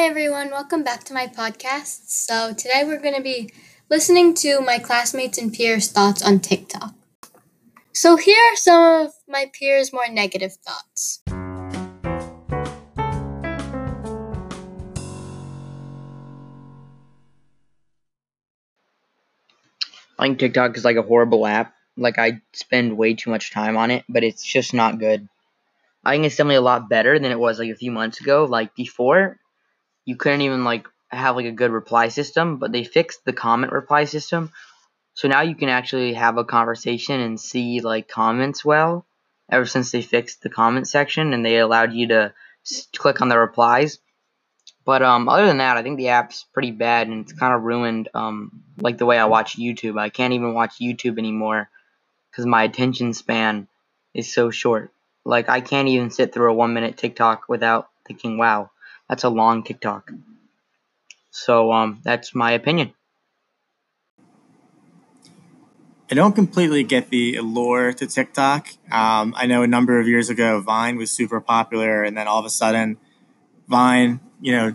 everyone, welcome back to my podcast. So, today we're going to be listening to my classmates and peers' thoughts on TikTok. So, here are some of my peers' more negative thoughts. I think TikTok is like a horrible app. Like I spend way too much time on it, but it's just not good. I think it's definitely a lot better than it was like a few months ago. Like before, you couldn't even like have like a good reply system, but they fixed the comment reply system. So now you can actually have a conversation and see like comments well. Ever since they fixed the comment section and they allowed you to click on the replies. But um, other than that, I think the app's pretty bad and it's kind of ruined um, like the way I watch YouTube. I can't even watch YouTube anymore because my attention span is so short. Like I can't even sit through a one minute TikTok without thinking, "Wow, that's a long TikTok." So um, that's my opinion. I don't completely get the allure to TikTok. Um, I know a number of years ago, Vine was super popular, and then all of a sudden, Vine, you know,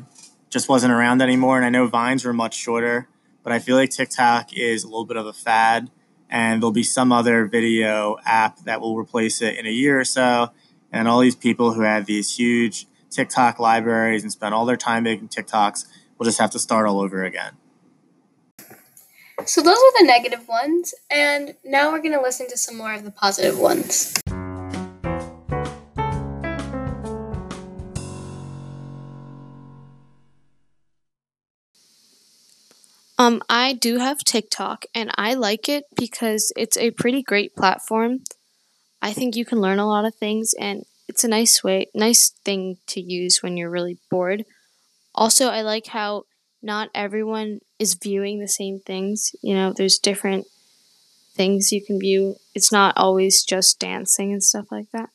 just wasn't around anymore. And I know Vines were much shorter, but I feel like TikTok is a little bit of a fad, and there'll be some other video app that will replace it in a year or so. And all these people who have these huge TikTok libraries and spend all their time making TikToks We'll just have to start all over again. So, those are the negative ones, and now we're going to listen to some more of the positive ones. Um, I do have TikTok and I like it because it's a pretty great platform. I think you can learn a lot of things and it's a nice way, nice thing to use when you're really bored. Also, I like how not everyone is viewing the same things. You know, there's different things you can view. It's not always just dancing and stuff like that.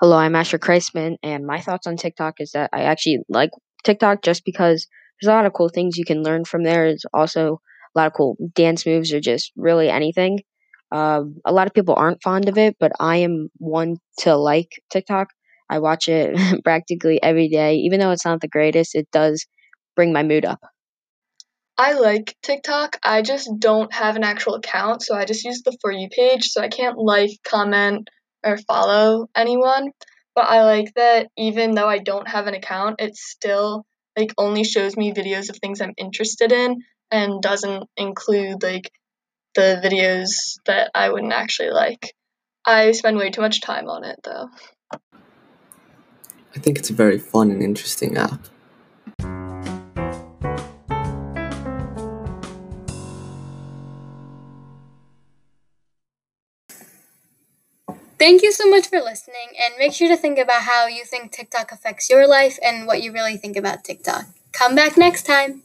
Hello, I'm Asher Kreisman, and my thoughts on TikTok is that I actually like TikTok just because there's a lot of cool things you can learn from there. There's also a lot of cool dance moves or just really anything. Um, a lot of people aren't fond of it, but I am one to like TikTok. I watch it practically every day. Even though it's not the greatest, it does bring my mood up. I like TikTok. I just don't have an actual account, so I just use the For You page, so I can't like, comment, or follow anyone. But I like that even though I don't have an account, it still like only shows me videos of things I'm interested in and doesn't include like the videos that I wouldn't actually like. I spend way too much time on it though. I think it's a very fun and interesting app. Thank you so much for listening, and make sure to think about how you think TikTok affects your life and what you really think about TikTok. Come back next time.